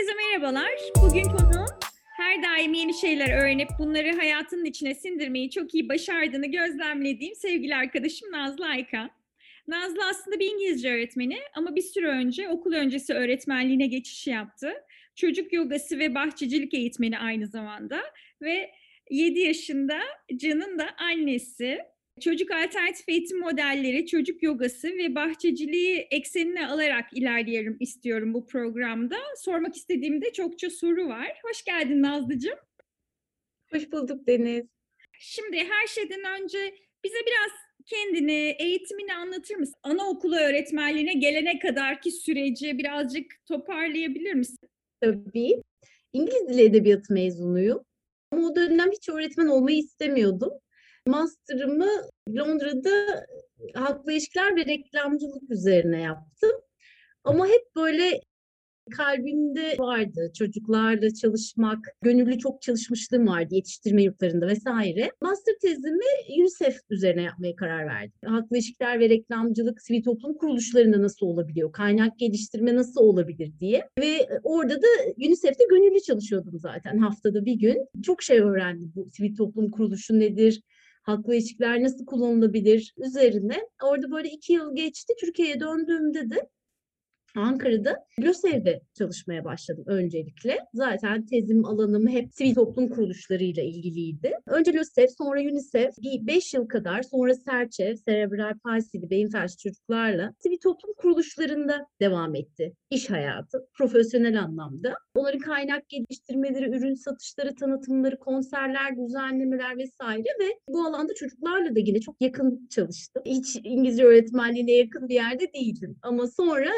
Herkese merhabalar. Bugün konuğum her daim yeni şeyler öğrenip bunları hayatının içine sindirmeyi çok iyi başardığını gözlemlediğim sevgili arkadaşım Nazlı Aykan. Nazlı aslında bir İngilizce öğretmeni ama bir süre önce okul öncesi öğretmenliğine geçiş yaptı. Çocuk yogası ve bahçecilik eğitmeni aynı zamanda ve 7 yaşında Can'ın da annesi. Çocuk alternatif eğitim modelleri, çocuk yogası ve bahçeciliği eksenine alarak ilerleyelim istiyorum bu programda. Sormak istediğim de çokça soru var. Hoş geldin Nazlıcığım. Hoş bulduk Deniz. Şimdi her şeyden önce bize biraz kendini, eğitimini anlatır mısın? Anaokulu öğretmenliğine gelene kadarki süreci birazcık toparlayabilir misin? Tabii. İngiliz Dili Edebiyatı mezunuyum. Ama o dönem hiç öğretmen olmayı istemiyordum. Master'ımı Londra'da halkla ilişkiler ve reklamcılık üzerine yaptım. Ama hep böyle kalbimde vardı çocuklarla çalışmak, gönüllü çok çalışmışlığım vardı yetiştirme yurtlarında vesaire. Master tezimi UNICEF üzerine yapmaya karar verdim. Halkla ilişkiler ve reklamcılık sivil toplum kuruluşlarında nasıl olabiliyor, kaynak geliştirme nasıl olabilir diye. Ve orada da UNICEF'te gönüllü çalışıyordum zaten haftada bir gün. Çok şey öğrendim bu sivil toplum kuruluşu nedir, halkla ilişkiler nasıl kullanılabilir üzerine. Orada böyle iki yıl geçti. Türkiye'ye döndüğümde de Ankara'da LÖSEV'de çalışmaya başladım öncelikle. Zaten tezim alanım hep sivil toplum kuruluşlarıyla ilgiliydi. Önce LÖSEV, sonra UNICEF, bir 5 yıl kadar sonra SERÇEV, serebral palsili beyin felçli çocuklarla sivil toplum kuruluşlarında devam etti. İş hayatı, profesyonel anlamda. Onların kaynak geliştirmeleri, ürün satışları, tanıtımları, konserler, düzenlemeler vesaire ve bu alanda çocuklarla da yine çok yakın çalıştım. Hiç İngilizce öğretmenliğine yakın bir yerde değildim. Ama sonra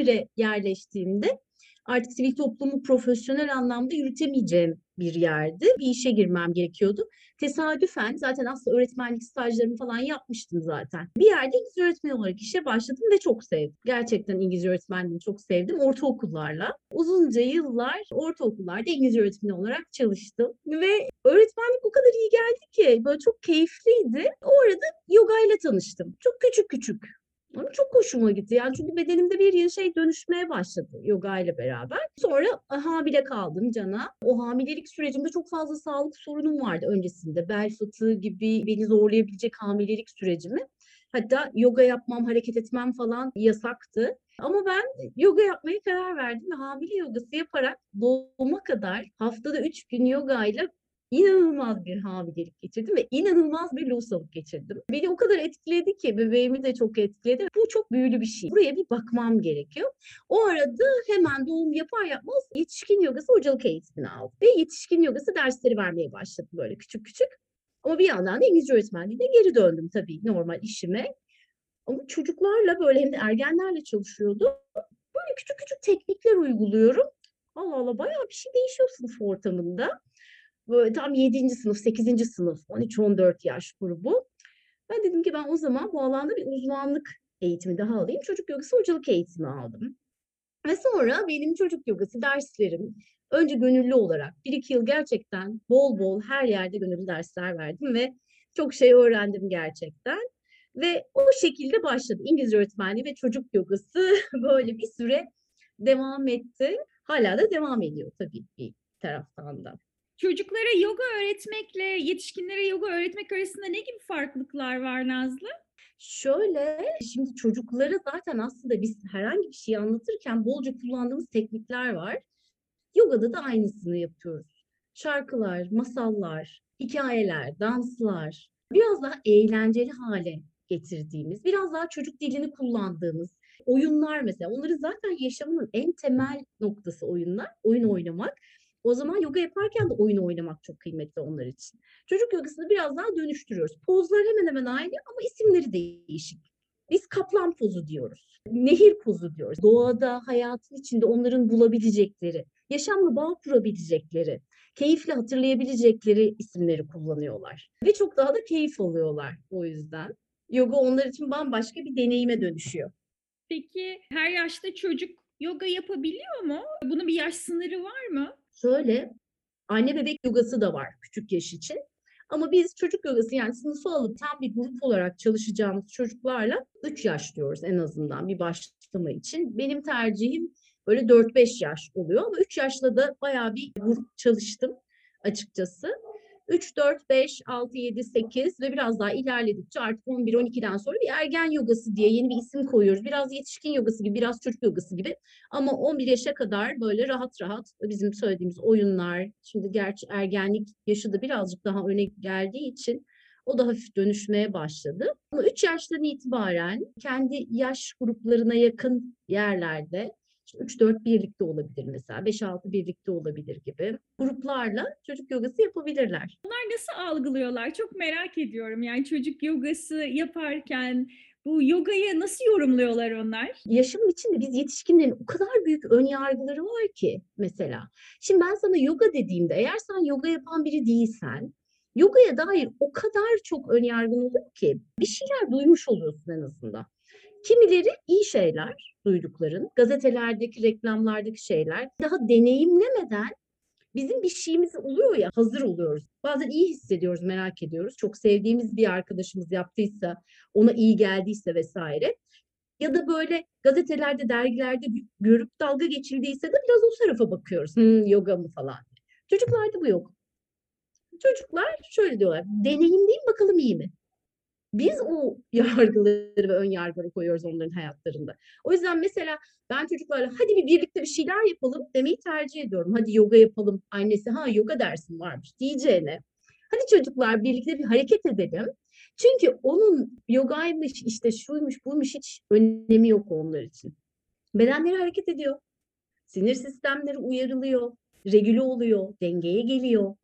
İzmir'e yerleştiğimde artık sivil toplumu profesyonel anlamda yürütemeyeceğim bir yerdi. Bir işe girmem gerekiyordu. Tesadüfen zaten aslında öğretmenlik stajlarımı falan yapmıştım zaten. Bir yerde İngilizce öğretmen olarak işe başladım ve çok sevdim. Gerçekten İngilizce öğretmenliğini çok sevdim. Ortaokullarla. Uzunca yıllar ortaokullarda İngilizce öğretmeni olarak çalıştım. Ve öğretmenlik o kadar iyi geldi ki böyle çok keyifliydi. O arada yoga ile tanıştım. Çok küçük küçük ama çok hoşuma gitti. Yani çünkü bedenimde bir şey dönüşmeye başladı yoga ile beraber. Sonra hamile kaldım Cana. O hamilelik sürecimde çok fazla sağlık sorunum vardı öncesinde. Bel fıtığı gibi beni zorlayabilecek hamilelik sürecimi. Hatta yoga yapmam, hareket etmem falan yasaktı. Ama ben yoga yapmaya karar verdim ve hamile yogası yaparak doğuma kadar haftada 3 gün yoga ile inanılmaz bir hamilelik geçirdim ve inanılmaz bir lohusalık geçirdim. Beni o kadar etkiledi ki bebeğimi de çok etkiledi. Bu çok büyülü bir şey. Buraya bir bakmam gerekiyor. O arada hemen doğum yapar yapmaz yetişkin yogası hocalık eğitimini aldım. Ve yetişkin yogası dersleri vermeye başladım böyle küçük küçük. Ama bir yandan da İngilizce öğretmenliğine geri döndüm tabii normal işime. Ama çocuklarla böyle hem de ergenlerle çalışıyordum. Böyle küçük küçük teknikler uyguluyorum. Allah Allah bayağı bir şey değişiyor sınıf ortamında böyle tam 7. sınıf, 8. sınıf, 13-14 yaş grubu. Ben dedim ki ben o zaman bu alanda bir uzmanlık eğitimi daha alayım. Çocuk yogası hocalık eğitimi aldım. Ve sonra benim çocuk yogası derslerim önce gönüllü olarak bir iki yıl gerçekten bol bol her yerde gönüllü dersler verdim ve çok şey öğrendim gerçekten. Ve o şekilde başladı. İngilizce öğretmenliği ve çocuk yogası böyle bir süre devam etti. Hala da devam ediyor tabii bir taraftan da. Çocuklara yoga öğretmekle yetişkinlere yoga öğretmek arasında ne gibi farklılıklar var Nazlı? Şöyle, şimdi çocuklara zaten aslında biz herhangi bir şey anlatırken bolca kullandığımız teknikler var. Yogada da aynısını yapıyoruz. Şarkılar, masallar, hikayeler, danslar, biraz daha eğlenceli hale getirdiğimiz, biraz daha çocuk dilini kullandığımız oyunlar mesela. Onları zaten yaşamının en temel noktası oyunlar, oyun oynamak. O zaman yoga yaparken de oyun oynamak çok kıymetli onlar için. Çocuk yogasını biraz daha dönüştürüyoruz. Pozlar hemen hemen aynı ama isimleri değişik. Biz kaplan pozu diyoruz. Nehir pozu diyoruz. Doğada, hayatın içinde onların bulabilecekleri, yaşamla bağ kurabilecekleri, keyifle hatırlayabilecekleri isimleri kullanıyorlar. Ve çok daha da keyif alıyorlar o yüzden. Yoga onlar için bambaşka bir deneyime dönüşüyor. Peki her yaşta çocuk yoga yapabiliyor mu? Bunun bir yaş sınırı var mı? Şöyle, anne bebek yogası da var küçük yaş için. Ama biz çocuk yogası yani sınıfı alıp tam bir grup olarak çalışacağımız çocuklarla 3 yaş diyoruz en azından bir başlama için. Benim tercihim böyle 4-5 yaş oluyor ama 3 yaşla da bayağı bir grup çalıştım açıkçası. 3, 4, 5, 6, 7, 8 ve biraz daha ilerledikçe artık 11, 12'den sonra bir ergen yogası diye yeni bir isim koyuyoruz. Biraz yetişkin yogası gibi, biraz çocuk yogası gibi. Ama 11 yaşa kadar böyle rahat rahat bizim söylediğimiz oyunlar, şimdi gerçi ergenlik yaşı da birazcık daha öne geldiği için o da hafif dönüşmeye başladı. Ama 3 yaştan itibaren kendi yaş gruplarına yakın yerlerde işte 3-4 birlikte olabilir mesela, 5-6 birlikte olabilir gibi gruplarla çocuk yogası yapabilirler. Bunlar nasıl algılıyorlar? Çok merak ediyorum. Yani çocuk yogası yaparken bu yogayı nasıl yorumluyorlar onlar? Yaşamın içinde biz yetişkinlerin o kadar büyük ön yargıları var ki mesela. Şimdi ben sana yoga dediğimde eğer sen yoga yapan biri değilsen yogaya dair o kadar çok ön yargın oluyor ki bir şeyler duymuş oluyorsun en azından. Kimileri iyi şeyler duydukların, gazetelerdeki, reklamlardaki şeyler daha deneyimlemeden bizim bir şeyimiz oluyor ya hazır oluyoruz. Bazen iyi hissediyoruz, merak ediyoruz. Çok sevdiğimiz bir arkadaşımız yaptıysa, ona iyi geldiyse vesaire. Ya da böyle gazetelerde, dergilerde görüp dalga geçildiyse de biraz o tarafa bakıyoruz. Hmm, yoga mı falan. Çocuklarda bu yok. Çocuklar şöyle diyorlar. Deneyimleyin bakalım iyi mi? Biz o yargıları ve ön yargıları koyuyoruz onların hayatlarında. O yüzden mesela ben çocuklarla hadi bir birlikte bir şeyler yapalım demeyi tercih ediyorum. Hadi yoga yapalım. Annesi ha yoga dersin varmış diyeceğine. Hadi çocuklar birlikte bir hareket edelim. Çünkü onun yogaymış işte şuymuş buymuş hiç önemi yok onlar için. Bedenleri hareket ediyor. Sinir sistemleri uyarılıyor. Regüle oluyor. Dengeye geliyor.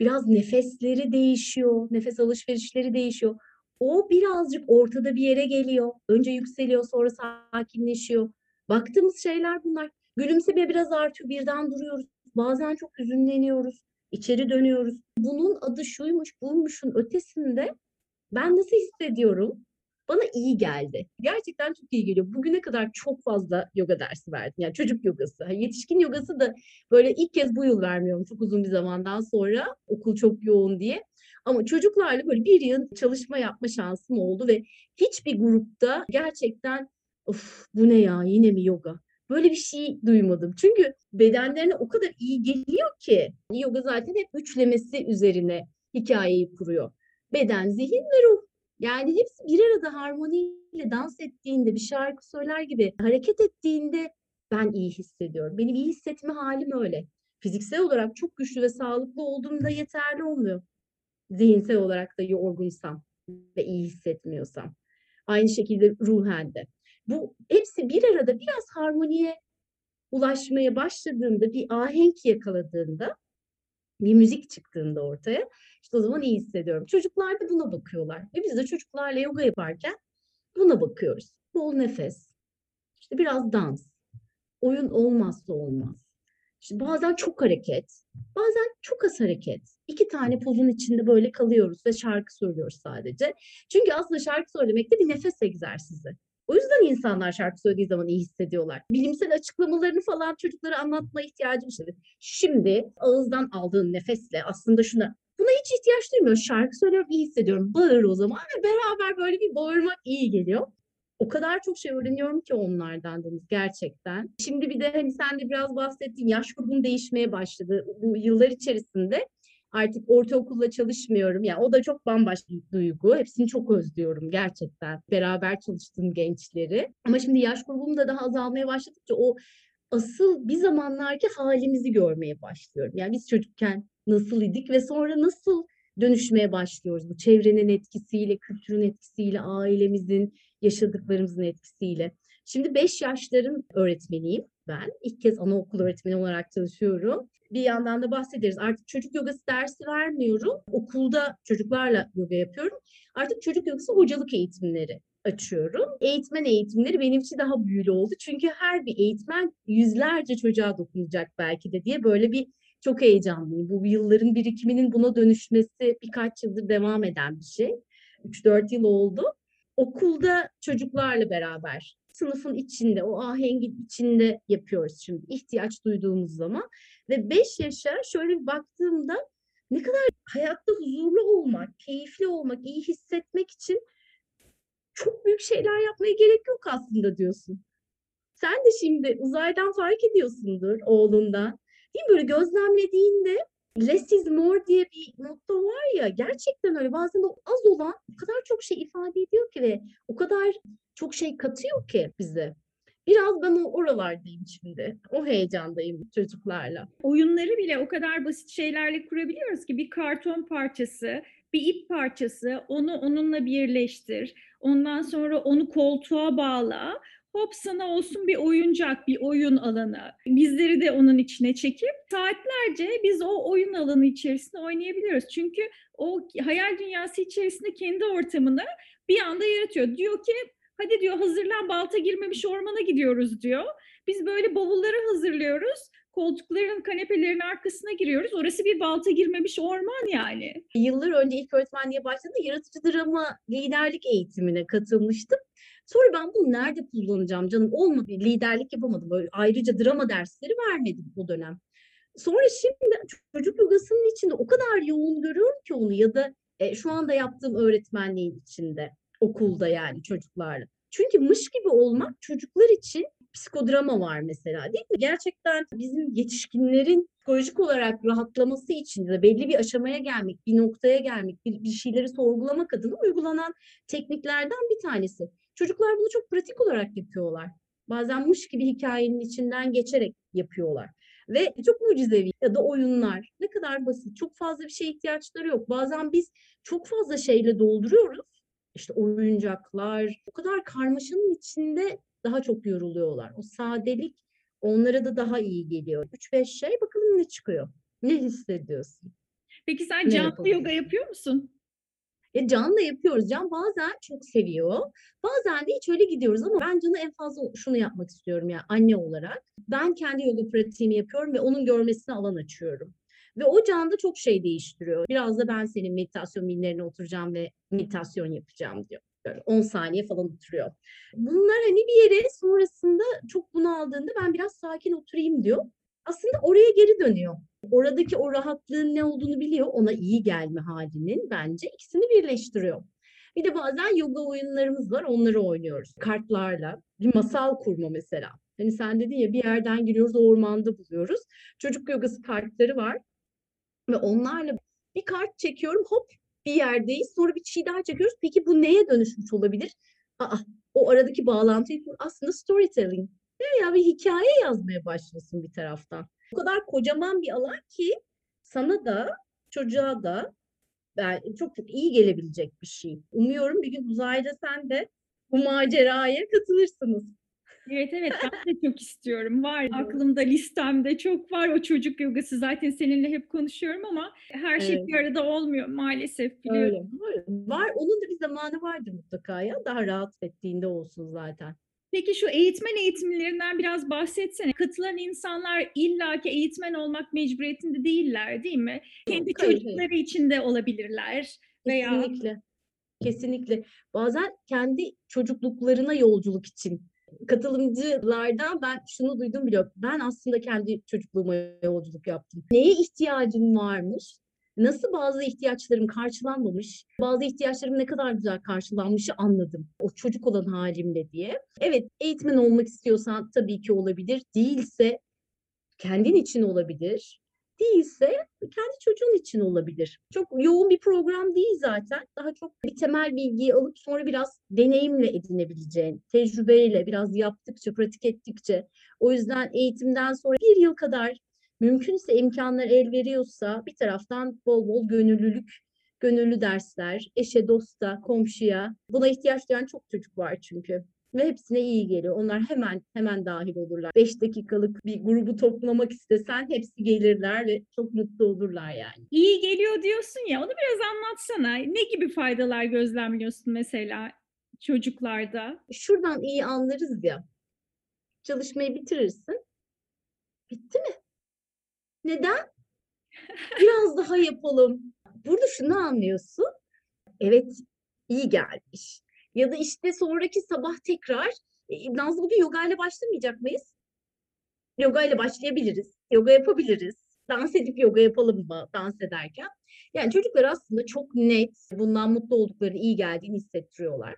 Biraz nefesleri değişiyor. Nefes alışverişleri değişiyor. O birazcık ortada bir yere geliyor. Önce yükseliyor sonra sakinleşiyor. Baktığımız şeyler bunlar. Gülümseme biraz artıyor birden duruyoruz. Bazen çok hüzünleniyoruz. içeri dönüyoruz. Bunun adı şuymuş buymuşun ötesinde ben nasıl hissediyorum? Bana iyi geldi. Gerçekten çok iyi geliyor. Bugüne kadar çok fazla yoga dersi verdim. Yani çocuk yogası. Yetişkin yogası da böyle ilk kez bu yıl vermiyorum. Çok uzun bir zamandan sonra. Okul çok yoğun diye. Ama çocuklarla böyle bir yıl çalışma yapma şansım oldu ve hiçbir grupta gerçekten of bu ne ya yine mi yoga? Böyle bir şey duymadım. Çünkü bedenlerine o kadar iyi geliyor ki yoga zaten hep üçlemesi üzerine hikayeyi kuruyor. Beden, zihin ve ruh. Yani hepsi bir arada harmoniyle dans ettiğinde, bir şarkı söyler gibi hareket ettiğinde ben iyi hissediyorum. Benim iyi hissetme halim öyle. Fiziksel olarak çok güçlü ve sağlıklı olduğumda yeterli olmuyor. Zihinsel olarak da yorgunsam ve iyi hissetmiyorsam. Aynı şekilde ruhen de. Bu hepsi bir arada biraz harmoniye ulaşmaya başladığında, bir ahenk yakaladığında, bir müzik çıktığında ortaya işte o zaman iyi hissediyorum. Çocuklar da buna bakıyorlar. Ve biz de çocuklarla yoga yaparken buna bakıyoruz. Bol nefes, işte biraz dans, oyun olmazsa olmaz. İşte bazen çok hareket, bazen çok az hareket. İki tane pozun içinde böyle kalıyoruz ve şarkı söylüyoruz sadece. Çünkü aslında şarkı söylemek de bir nefes egzersizi. O yüzden insanlar şarkı söylediği zaman iyi hissediyorlar. Bilimsel açıklamalarını falan çocuklara anlatma ihtiyacım işte. Şimdi ağızdan aldığın nefesle aslında şuna buna hiç ihtiyaç duymuyor. Şarkı söylüyorum iyi hissediyorum. Bağır o zaman ve beraber böyle bir bağırmak iyi geliyor. O kadar çok şey öğreniyorum ki onlardan Deniz gerçekten. Şimdi bir de hani sen de biraz bahsettin yaş grubum değişmeye başladı. Bu yıllar içerisinde artık ortaokulla çalışmıyorum. Yani o da çok bambaşka bir duygu. Hepsini çok özlüyorum gerçekten. Beraber çalıştığım gençleri. Ama şimdi yaş grubum da daha azalmaya başladıkça o asıl bir zamanlarki halimizi görmeye başlıyorum. Yani biz çocukken nasıl idik ve sonra nasıl dönüşmeye başlıyoruz bu çevrenin etkisiyle, kültürün etkisiyle, ailemizin, yaşadıklarımızın etkisiyle. Şimdi 5 yaşların öğretmeniyim ben. İlk kez anaokul öğretmeni olarak çalışıyorum. Bir yandan da bahsederiz. Artık çocuk yogası dersi vermiyorum. Okulda çocuklarla yoga yapıyorum. Artık çocuk yogası hocalık eğitimleri açıyorum. Eğitmen eğitimleri benim için daha büyülü oldu. Çünkü her bir eğitmen yüzlerce çocuğa dokunacak belki de diye böyle bir çok heyecanlıyım. Bu yılların birikiminin buna dönüşmesi birkaç yıldır devam eden bir şey. 3-4 yıl oldu. Okulda çocuklarla beraber sınıfın içinde, o ahengin içinde yapıyoruz şimdi ihtiyaç duyduğumuz zaman. Ve 5 yaşa şöyle bir baktığımda ne kadar hayatta huzurlu olmak, keyifli olmak, iyi hissetmek için çok büyük şeyler yapmaya gerek yok aslında diyorsun. Sen de şimdi uzaydan fark ediyorsundur oğlundan. Değil mi? Böyle gözlemlediğinde less is more diye bir motto var ya gerçekten öyle. Bazen o az olan o kadar çok şey ifade ediyor ki ve o kadar çok şey katıyor ki bize. Biraz ben o oralardayım şimdi. O heyecandayım çocuklarla. Oyunları bile o kadar basit şeylerle kurabiliyoruz ki bir karton parçası, bir ip parçası, onu onunla birleştir. Ondan sonra onu koltuğa bağla. Hop sana olsun bir oyuncak, bir oyun alanı. Bizleri de onun içine çekip saatlerce biz o oyun alanı içerisinde oynayabiliyoruz. Çünkü o hayal dünyası içerisinde kendi ortamını bir anda yaratıyor. Diyor ki hadi diyor hazırlan balta girmemiş ormana gidiyoruz diyor. Biz böyle bavulları hazırlıyoruz. Koltukların, kanepelerin arkasına giriyoruz. Orası bir balta girmemiş orman yani. Yıllar önce ilk öğretmenliğe başladığımda yaratıcı drama liderlik eğitimine katılmıştım. Sonra ben bunu nerede kullanacağım canım olmadı. Liderlik yapamadım. Böyle ayrıca drama dersleri vermedim o dönem. Sonra şimdi çocuk yogasının içinde o kadar yoğun görüyorum ki onu ya da e, şu anda yaptığım öğretmenliğin içinde okulda yani çocuklarla. Çünkü mış gibi olmak çocuklar için psikodrama var mesela değil mi? Gerçekten bizim yetişkinlerin psikolojik olarak rahatlaması için de belli bir aşamaya gelmek, bir noktaya gelmek, bir, bir şeyleri sorgulamak adına uygulanan tekniklerden bir tanesi. Çocuklar bunu çok pratik olarak yapıyorlar. Bazen mış gibi hikayenin içinden geçerek yapıyorlar. Ve çok mucizevi ya da oyunlar ne kadar basit, çok fazla bir şeye ihtiyaçları yok. Bazen biz çok fazla şeyle dolduruyoruz. İşte oyuncaklar, o kadar karmaşanın içinde daha çok yoruluyorlar. O sadelik onlara da daha iyi geliyor. 3-5 şey bakalım ne çıkıyor. Ne hissediyorsun? Peki sen Ne canlı yoga yapıyor musun? E Can da yapıyoruz. Can bazen çok seviyor. Bazen de hiç öyle gidiyoruz ama ben Can'a en fazla şunu yapmak istiyorum ya anne olarak. Ben kendi yoga pratiğimi yapıyorum ve onun görmesine alan açıyorum. Ve o Can'da çok şey değiştiriyor. Biraz da ben senin meditasyon minlerine oturacağım ve meditasyon yapacağım diyor. Böyle 10 saniye falan oturuyor. Bunlar hani bir yere sonrasında çok bunaldığında ben biraz sakin oturayım diyor. Aslında oraya geri dönüyor. Oradaki o rahatlığın ne olduğunu biliyor. Ona iyi gelme halinin bence ikisini birleştiriyor. Bir de bazen yoga oyunlarımız var. Onları oynuyoruz. Kartlarla. Bir masal kurma mesela. Hani sen dedin ya bir yerden giriyoruz ormanda buluyoruz. Çocuk yogası kartları var. Ve onlarla bir kart çekiyorum hop bir yerdeyiz. Sonra bir şey daha çekiyoruz. Peki bu neye dönüşmüş olabilir? Aa, o aradaki bağlantıyı. Aslında storytelling. Veya bir hikaye yazmaya başlasın bir taraftan. O kadar kocaman bir alan ki sana da çocuğa da ben, çok çok iyi gelebilecek bir şey. Umuyorum bir gün uzayda sen de bu maceraya katılırsınız. Evet evet ben de çok istiyorum. Var aklımda listemde çok var o çocuk yogası. Zaten seninle hep konuşuyorum ama her şey Evet. bir arada olmuyor maalesef biliyorum. Öyle. Var, var. Onun da bir zamanı vardır mutlaka ya. Daha rahat ettiğinde olsun zaten. Peki şu eğitmen eğitimlerinden biraz bahsetsene. Katılan insanlar illaki eğitmen olmak mecburiyetinde değiller değil mi? Kendi Yok, hayır, hayır. çocukları için de olabilirler. Veya Kesinlikle. Kesinlikle. Bazen kendi çocukluklarına yolculuk için katılımcılardan ben şunu duydum biliyorum. Ben aslında kendi çocukluğuma yolculuk yaptım. Neye ihtiyacım varmış? Nasıl bazı ihtiyaçlarım karşılanmamış, bazı ihtiyaçlarım ne kadar güzel karşılanmışı anladım. O çocuk olan halimle diye. Evet, eğitmen olmak istiyorsan tabii ki olabilir. Değilse kendin için olabilir. Değilse kendi çocuğun için olabilir. Çok yoğun bir program değil zaten. Daha çok bir temel bilgiyi alıp sonra biraz deneyimle edinebileceğin, tecrübeyle biraz yaptıkça, pratik ettikçe. O yüzden eğitimden sonra bir yıl kadar mümkünse imkanlar el veriyorsa bir taraftan bol bol gönüllülük, gönüllü dersler, eşe, dosta, komşuya. Buna ihtiyaç duyan çok çocuk var çünkü. Ve hepsine iyi geliyor. Onlar hemen hemen dahil olurlar. 5 dakikalık bir grubu toplamak istesen hepsi gelirler ve çok mutlu olurlar yani. iyi geliyor diyorsun ya onu biraz anlatsana. Ne gibi faydalar gözlemliyorsun mesela çocuklarda? Şuradan iyi anlarız ya. Çalışmayı bitirirsin. Bitti mi? Neden? Biraz daha yapalım. Burada şunu anlıyorsun. Evet, iyi gelmiş. Ya da işte sonraki sabah tekrar e, Nazlı bugün yoga ile başlamayacak mıyız? Yoga ile başlayabiliriz. Yoga yapabiliriz. Dans edip yoga yapalım mı dans ederken? Yani çocuklar aslında çok net bundan mutlu olduklarını, iyi geldiğini hissettiriyorlar.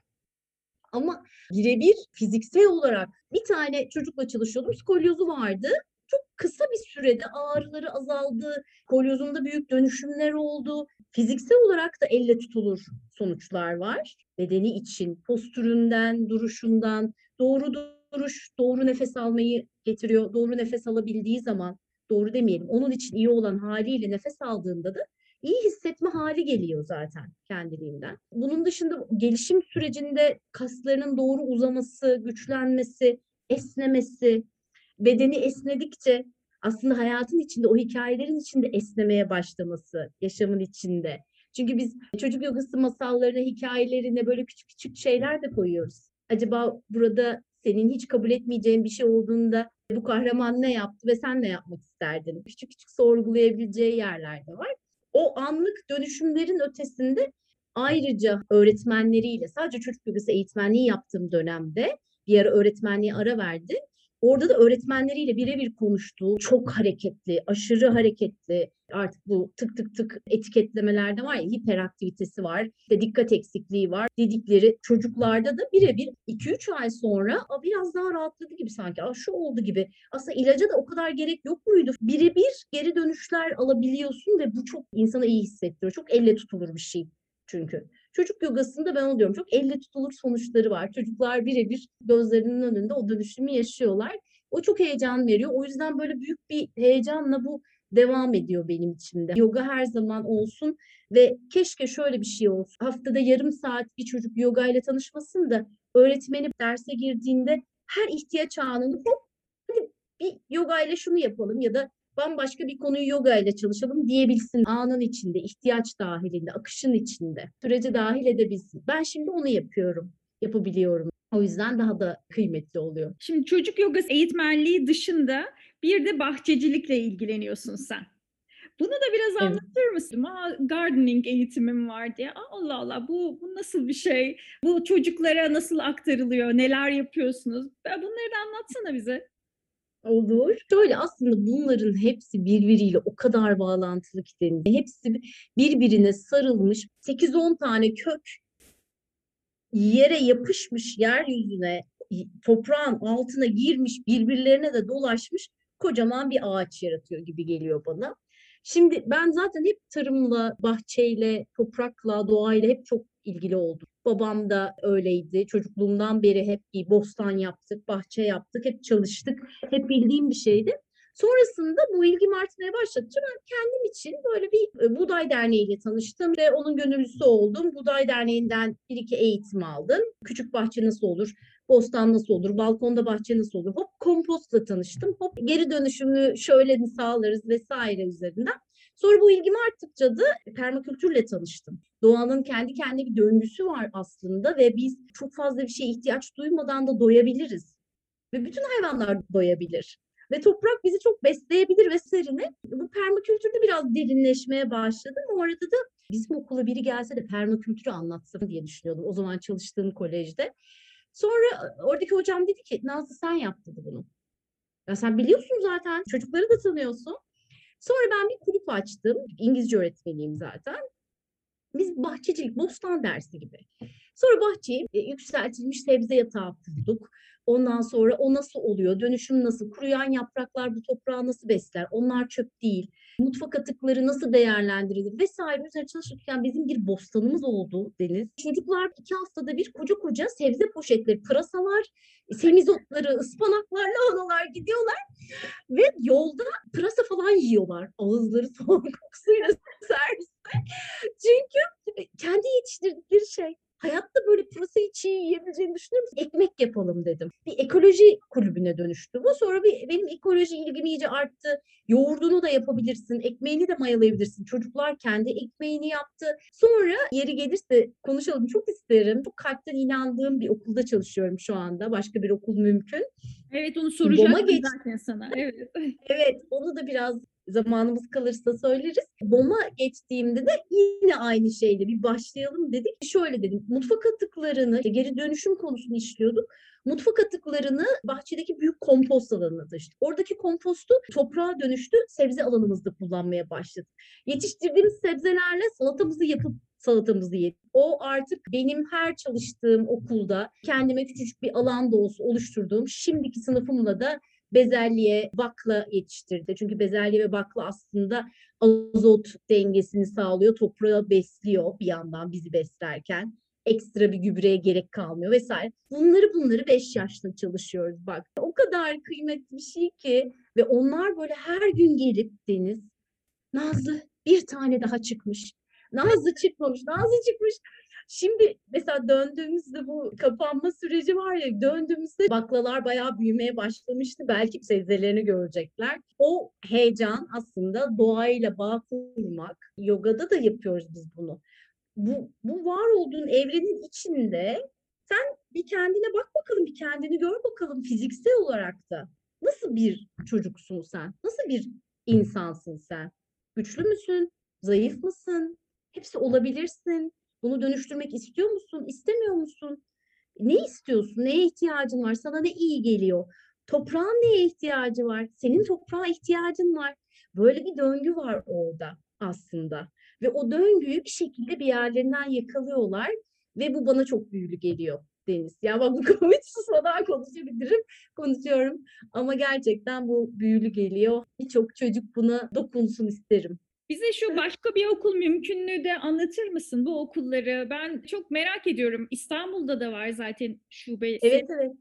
Ama birebir fiziksel olarak bir tane çocukla çalışıyordum. Skolyozu vardı. Çok kısa bir sürede ağrıları azaldı. Kolyozunda büyük dönüşümler oldu. Fiziksel olarak da elle tutulur sonuçlar var. Bedeni için, postüründen, duruşundan, doğru duruş, doğru nefes almayı getiriyor. Doğru nefes alabildiği zaman, doğru demeyelim, onun için iyi olan haliyle nefes aldığında da iyi hissetme hali geliyor zaten kendiliğinden. Bunun dışında gelişim sürecinde kaslarının doğru uzaması, güçlenmesi, esnemesi, bedeni esnedikçe aslında hayatın içinde, o hikayelerin içinde esnemeye başlaması, yaşamın içinde. Çünkü biz çocuk yogası masallarına, hikayelerine böyle küçük küçük şeyler de koyuyoruz. Acaba burada senin hiç kabul etmeyeceğin bir şey olduğunda bu kahraman ne yaptı ve sen ne yapmak isterdin? Küçük küçük sorgulayabileceği yerler de var. O anlık dönüşümlerin ötesinde ayrıca öğretmenleriyle sadece çocuk yogası eğitmenliği yaptığım dönemde bir ara öğretmenliğe ara verdi. Orada da öğretmenleriyle birebir konuştuğu çok hareketli, aşırı hareketli artık bu tık tık tık etiketlemelerde var ya hiperaktivitesi var, işte dikkat eksikliği var dedikleri çocuklarda da birebir 2-3 ay sonra "Aa, biraz daha rahatladı gibi sanki, Aa, şu oldu gibi. Aslında ilaca da o kadar gerek yok muydu? Birebir geri dönüşler alabiliyorsun ve bu çok insana iyi hissettiriyor. Çok elle tutulur bir şey çünkü. Çocuk yogasında ben onu diyorum çok elle tutulur sonuçları var. Çocuklar birebir gözlerinin önünde o dönüşümü yaşıyorlar. O çok heyecan veriyor. O yüzden böyle büyük bir heyecanla bu devam ediyor benim içimde. Yoga her zaman olsun ve keşke şöyle bir şey olsun. Haftada yarım saat bir çocuk yoga ile tanışmasın da öğretmeni derse girdiğinde her ihtiyaç anını hop hadi bir yoga ile şunu yapalım ya da bambaşka bir konuyu yoga ile çalışalım diyebilsin anın içinde, ihtiyaç dahilinde, akışın içinde. Sürece dahil edebilsin. Ben şimdi onu yapıyorum, yapabiliyorum. O yüzden daha da kıymetli oluyor. Şimdi çocuk yogası eğitmenliği dışında bir de bahçecilikle ilgileniyorsun sen. Bunu da biraz Evet. anlatır mısın? Aa, gardening eğitimim var diye. Aa, Allah Allah bu, bu nasıl bir şey? Bu çocuklara nasıl aktarılıyor? Neler yapıyorsunuz? Bunları da anlatsana bize. Olur. Şöyle aslında bunların hepsi birbiriyle o kadar bağlantılı ki Deniz. Hepsi birbirine sarılmış 8-10 tane kök yere yapışmış yeryüzüne toprağın altına girmiş birbirlerine de dolaşmış kocaman bir ağaç yaratıyor gibi geliyor bana. Şimdi ben zaten hep tarımla, bahçeyle, toprakla, doğayla hep çok ilgili oldum. Babam da öyleydi. Çocukluğumdan beri hep bir bostan yaptık, bahçe yaptık, hep çalıştık. Hep bildiğim bir şeydi. Sonrasında bu ilgim artmaya başladıkça ben kendim için böyle bir e, Buğday Derneği ile tanıştım ve onun gönüllüsü oldum. Buğday Derneği'nden bir iki eğitim aldım. Küçük bahçe nasıl olur, bostan nasıl olur, balkonda bahçe nasıl olur, hop kompostla tanıştım. Hop geri dönüşümü şöyle mi sağlarız vesaire üzerinden. Sonra bu ilgim arttıkça da permakültürle tanıştım. Doğanın kendi kendine bir döngüsü var aslında ve biz çok fazla bir şeye ihtiyaç duymadan da doyabiliriz. Ve bütün hayvanlar doyabilir. Ve toprak bizi çok besleyebilir vesaire. Bu permakültürde biraz derinleşmeye başladım. O arada da bizim okula biri gelse de permakültürü anlatsın diye düşünüyordum o zaman çalıştığım kolejde. Sonra oradaki hocam dedi ki Nazlı sen yap dedi bunu. Ya sen biliyorsun zaten çocukları da tanıyorsun. Sonra ben bir kulüp açtım. İngilizce öğretmeniyim zaten. Biz bahçecilik, bostan dersi gibi. Sonra bahçeyi e, yükseltilmiş sebze yatağı kurduk. Ondan sonra o nasıl oluyor? Dönüşüm nasıl? Kuruyan yapraklar bu toprağı nasıl besler? Onlar çöp değil. Mutfak atıkları nasıl değerlendirilir? Vesaire üzerine çalışırken bizim bir bostanımız oldu Deniz. Çocuklar iki haftada bir koca koca sebze poşetleri, pırasalar, semizotları, ıspanaklar, lahanalar gidiyorlar. Ve yolda pırasa falan yiyorlar. Ağızları soğan kokusuyla serviste. Çünkü kendi yetiştirdikleri şey. Hayatta böyle pırasa hiç iyi yiyebileceğini düşünür müsün? Ekmek yapalım dedim. Bir ekoloji kulübüne dönüştü bu. Sonra bir, benim ekoloji ilgim iyice arttı. Yoğurdunu da yapabilirsin, ekmeğini de mayalayabilirsin. Çocuklar kendi ekmeğini yaptı. Sonra yeri gelirse konuşalım çok isterim. Çok kalpten inandığım bir okulda çalışıyorum şu anda. Başka bir okul mümkün. Evet onu soracaktım geç- zaten sana. Evet. Evet, onu da biraz zamanımız kalırsa söyleriz. BOM'a geçtiğimde de yine aynı şeyle bir başlayalım dedik. Şöyle dedim, mutfak atıklarını, geri dönüşüm konusunu işliyorduk. Mutfak atıklarını bahçedeki büyük kompost alanına taşıdık. Oradaki kompostu toprağa dönüştü, sebze alanımızda kullanmaya başladık. Yetiştirdiğimiz sebzelerle salatamızı yapıp salatamızı yedik. O artık benim her çalıştığım okulda kendime küçücük bir alan da olsa oluşturduğum şimdiki sınıfımla da bezelye, bakla yetiştirdi. Çünkü bezelye ve bakla aslında azot dengesini sağlıyor, toprağı besliyor bir yandan bizi beslerken. Ekstra bir gübreye gerek kalmıyor vesaire. Bunları bunları 5 yaşta çalışıyoruz bak. O kadar kıymetli bir şey ki ve onlar böyle her gün gelip Deniz, Nazlı bir tane daha çıkmış. Nazlı çıkmamış, Nazlı çıkmış. Şimdi mesela döndüğümüzde bu kapanma süreci var ya döndüğümüzde baklalar bayağı büyümeye başlamıştı. Belki sebzelerini görecekler. O heyecan aslında doğayla bağ kurmak. Yogada da yapıyoruz biz bunu. Bu, bu var olduğun evrenin içinde sen bir kendine bak bakalım, bir kendini gör bakalım fiziksel olarak da. Nasıl bir çocuksun sen? Nasıl bir insansın sen? Güçlü müsün? Zayıf mısın? Hepsi olabilirsin. Bunu dönüştürmek istiyor musun? İstemiyor musun? Ne istiyorsun? Neye ihtiyacın var? Sana ne iyi geliyor? Toprağın neye ihtiyacı var? Senin toprağa ihtiyacın var. Böyle bir döngü var orada aslında. Ve o döngüyü bir şekilde bir yerlerinden yakalıyorlar ve bu bana çok büyülü geliyor Deniz. Ya bak bu konu hiç susmadan konuşabilirim, konuşuyorum. Ama gerçekten bu büyülü geliyor. Birçok çocuk buna dokunsun isterim. Bize şu başka bir okul mümkünlüğü de anlatır mısın bu okulları? Ben çok merak ediyorum. İstanbul'da da var zaten şubesi. Evet evet.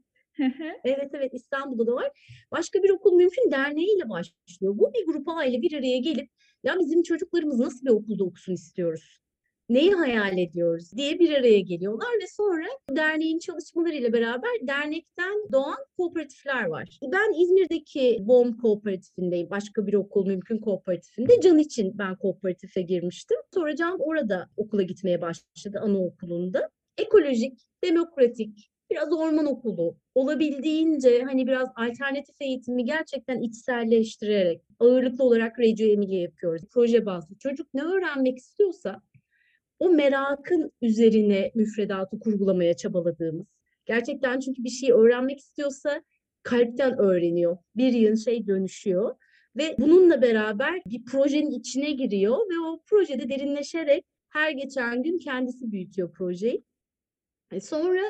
Evet evet İstanbul'da da var. Başka bir okul mümkün derneğiyle başlıyor. Bu bir grup aile bir araya gelip ya bizim çocuklarımız nasıl bir okulda okusun istiyoruz? Neyi hayal ediyoruz diye bir araya geliyorlar ve sonra derneğin çalışmalarıyla beraber dernekten doğan kooperatifler var. Ben İzmir'deki BOM kooperatifindeyim. Başka bir okul mümkün kooperatifinde. Can için ben kooperatife girmiştim. Sonra Can orada okula gitmeye başladı anaokulunda. Ekolojik, demokratik, biraz orman okulu olabildiğince hani biraz alternatif eğitimi gerçekten içselleştirerek ağırlıklı olarak Reggio Emilia yapıyoruz. Proje bazlı. Çocuk ne öğrenmek istiyorsa o merakın üzerine müfredatı kurgulamaya çabaladığımız. Gerçekten çünkü bir şeyi öğrenmek istiyorsa kalpten öğreniyor. Bir yıl şey dönüşüyor ve bununla beraber bir projenin içine giriyor ve o projede derinleşerek her geçen gün kendisi büyütüyor projeyi. E sonra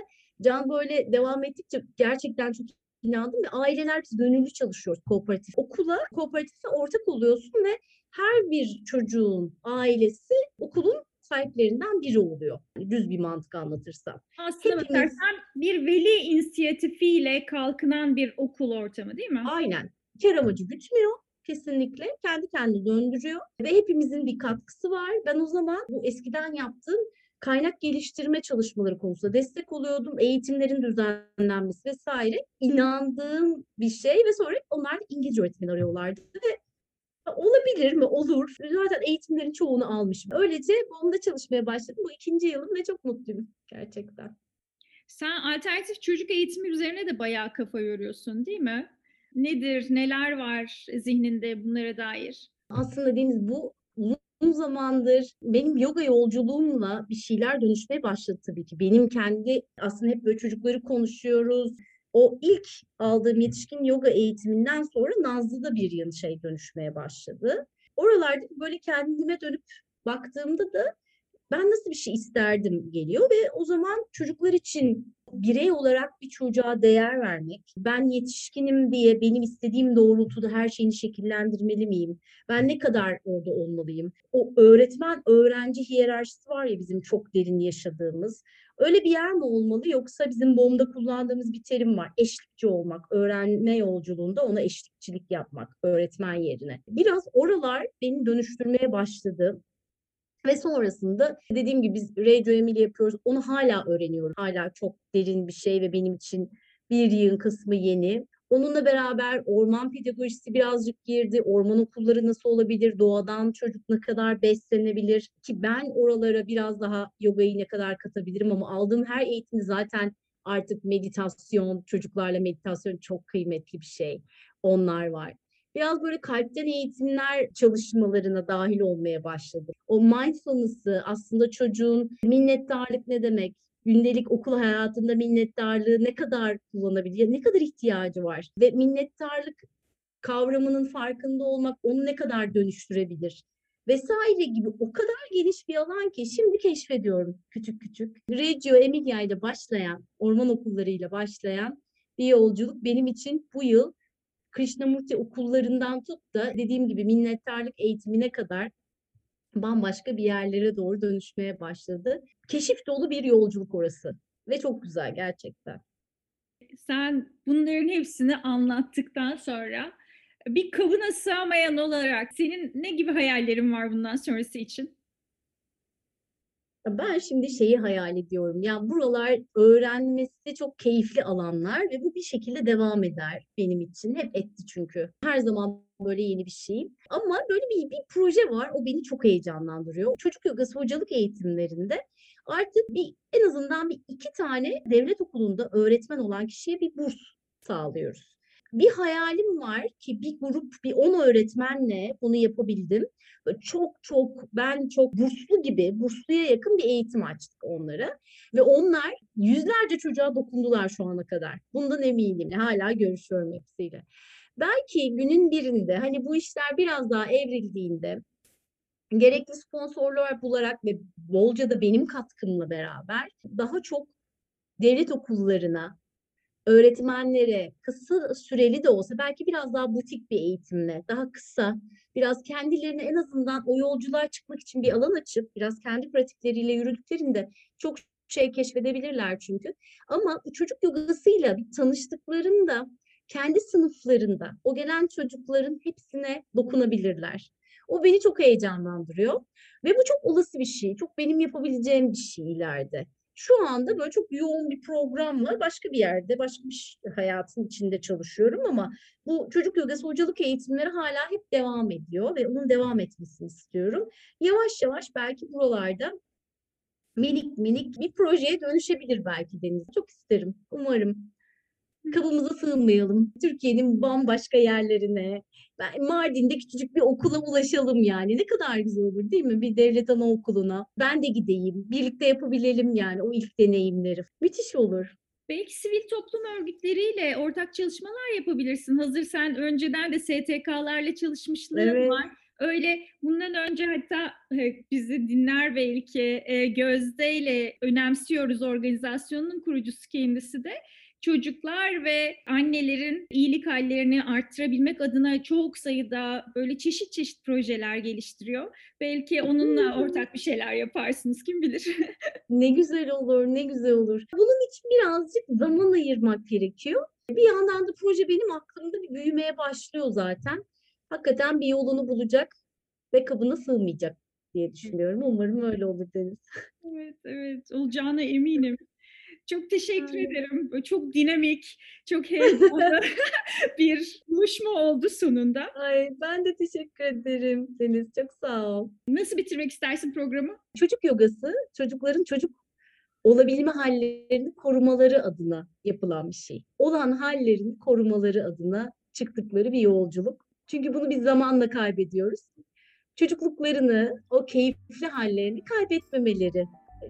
Can böyle devam ettikçe gerçekten çok inandım ve aileler biz gönüllü çalışıyoruz kooperatif. Okula, kooperatife ortak oluyorsun ve her bir çocuğun ailesi sahiplerinden biri oluyor. Düz bir mantık anlatırsam. Aslında Hepimiz- bakarsan bir veli inisiyatifiyle kalkınan bir okul ortamı değil mi? Aynen. Kar amacı gütmüyor kesinlikle. Kendi kendine döndürüyor ve hepimizin bir katkısı var. Ben o zaman bu eskiden yaptığım kaynak geliştirme çalışmaları konusunda destek oluyordum. Eğitimlerin düzenlenmesi vesaire. İnandığım bir şey ve sonra onlar İngilizce öğretmeni arıyorlardı ve olabilir mi? Olur. Zaten eğitimlerin çoğunu almışım. Öylece BOM'da çalışmaya başladım. Bu ikinci yılım ve çok mutluyum gerçekten. Sen alternatif çocuk eğitimi üzerine de bayağı kafa yoruyorsun değil mi? Nedir, neler var zihninde bunlara dair? Aslında Deniz bu uzun zamandır benim yoga yolculuğumla bir şeyler dönüşmeye başladı tabii ki. Benim kendi aslında hep böyle çocukları konuşuyoruz. O ilk aldığım yetişkin yoga eğitiminden sonra Nazlı'da bir yıl şey dönüşmeye başladı. Oralarda böyle kendime dönüp baktığımda da ben nasıl bir şey isterdim geliyor ve o zaman çocuklar için birey olarak bir çocuğa değer vermek, ben yetişkinim diye benim istediğim doğrultuda her şeyini şekillendirmeli miyim? Ben ne kadar orada olmalıyım? O öğretmen öğrenci hiyerarşisi var ya bizim çok derin yaşadığımız. Öyle bir yer mi olmalı yoksa bizim BOM'da kullandığımız bir terim var. Eşlikçi olmak, öğrenme yolculuğunda ona eşlikçilik yapmak öğretmen yerine. Biraz oralar beni dönüştürmeye başladı. Ve sonrasında dediğim gibi biz Reggio Emilia yapıyoruz. Onu hala öğreniyorum. Hala çok derin bir şey ve benim için bir yığın kısmı yeni. Onunla beraber orman pedagojisi birazcık girdi. Orman okulları nasıl olabilir? Doğadan çocuk ne kadar beslenebilir? Ki ben oralara biraz daha yogayı ne kadar katabilirim ama aldığım her eğitimde zaten artık meditasyon, çocuklarla meditasyon çok kıymetli bir şey. Onlar var biraz böyle kalpten eğitimler çalışmalarına dahil olmaya başladı. O mindfulness'ı aslında çocuğun minnettarlık ne demek, gündelik okul hayatında minnettarlığı ne kadar kullanabilir, ne kadar ihtiyacı var ve minnettarlık kavramının farkında olmak onu ne kadar dönüştürebilir? vesaire gibi o kadar geniş bir alan ki şimdi keşfediyorum küçük küçük. Reggio Emilia ile başlayan, orman okullarıyla başlayan bir yolculuk benim için bu yıl Krishnamurti okullarından tut da dediğim gibi minnettarlık eğitimine kadar bambaşka bir yerlere doğru dönüşmeye başladı. Keşif dolu bir yolculuk orası ve çok güzel gerçekten. Sen bunların hepsini anlattıktan sonra bir kabına sığamayan olarak senin ne gibi hayallerin var bundan sonrası için? Ben şimdi şeyi hayal ediyorum. Ya buralar öğrenmesi çok keyifli alanlar ve bu bir şekilde devam eder benim için. Hep etti çünkü. Her zaman böyle yeni bir şey. Ama böyle bir, bir proje var. O beni çok heyecanlandırıyor. Çocuk yogası hocalık eğitimlerinde artık bir en azından bir iki tane devlet okulunda öğretmen olan kişiye bir burs sağlıyoruz. Bir hayalim var ki bir grup, bir 10 öğretmenle bunu yapabildim. Çok çok ben çok burslu gibi bursluya yakın bir eğitim açtık onlara ve onlar yüzlerce çocuğa dokundular şu ana kadar. Bundan eminim. Hala görüşüyorum hepsiyle. Belki günün birinde hani bu işler biraz daha evrildiğinde gerekli sponsorlar bularak ve bolca da benim katkımla beraber daha çok devlet okullarına öğretmenlere kısa süreli de olsa belki biraz daha butik bir eğitimle, daha kısa, biraz kendilerine en azından o yolculuğa çıkmak için bir alan açıp biraz kendi pratikleriyle yürüdüklerinde çok şey keşfedebilirler çünkü. Ama çocuk yogasıyla tanıştıklarında kendi sınıflarında o gelen çocukların hepsine dokunabilirler. O beni çok heyecanlandırıyor ve bu çok olası bir şey, çok benim yapabileceğim bir şey ileride. Şu anda böyle çok yoğun bir program var. Başka bir yerde, başka bir hayatın içinde çalışıyorum ama bu çocuk yogası hocalık eğitimleri hala hep devam ediyor ve onun devam etmesini istiyorum. Yavaş yavaş belki buralarda minik minik bir projeye dönüşebilir belki Deniz. Çok isterim. Umarım. Kabımıza sığınmayalım. Türkiye'nin bambaşka yerlerine. Ben Mardin'de küçücük bir okula ulaşalım yani. Ne kadar güzel olur değil mi? Bir devlet anaokuluna. Ben de gideyim. Birlikte yapabilelim yani o ilk deneyimleri. Müthiş olur. Belki sivil toplum örgütleriyle ortak çalışmalar yapabilirsin. Hazır sen önceden de STK'larla çalışmışlığın Evet. var. Öyle bundan önce hatta e, bizi dinler belki e, Gözde ile önemsiyoruz organizasyonun kurucusu kendisi de. Çocuklar ve annelerin iyilik hallerini arttırabilmek adına çok sayıda böyle çeşit çeşit projeler geliştiriyor. Belki onunla ortak bir şeyler yaparsınız kim bilir. Ne güzel olur, ne güzel olur. Bunun için birazcık zaman ayırmak gerekiyor. Bir yandan da proje benim aklımda bir büyümeye başlıyor zaten. Hakikaten bir yolunu bulacak ve kabına sığmayacak diye düşünüyorum. Umarım öyle olur Deniz. Evet, evet olacağına eminim. Çok teşekkür Aynen. ederim. Çok dinamik, çok heyecanlı bir buluşma oldu sonunda. Ay ben de teşekkür ederim Deniz. Çok sağ ol. Nasıl bitirmek istersin programı? Çocuk yogası çocukların çocuk olabilme hallerini korumaları adına yapılan bir şey. Olan hallerini korumaları adına çıktıkları bir yolculuk. Çünkü bunu biz zamanla kaybediyoruz. Çocukluklarını, o keyifli hallerini kaybetmemeleri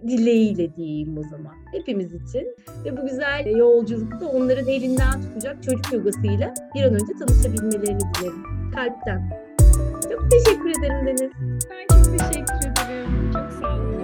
dileğiyle diyeyim o zaman. Hepimiz için. Ve bu güzel yolculukta onların elinden tutacak çocuk yogasıyla bir an önce tanışabilmelerini dilerim. Kalpten. Çok teşekkür ederim Deniz. Ben çok teşekkür ederim. Çok sağ olun.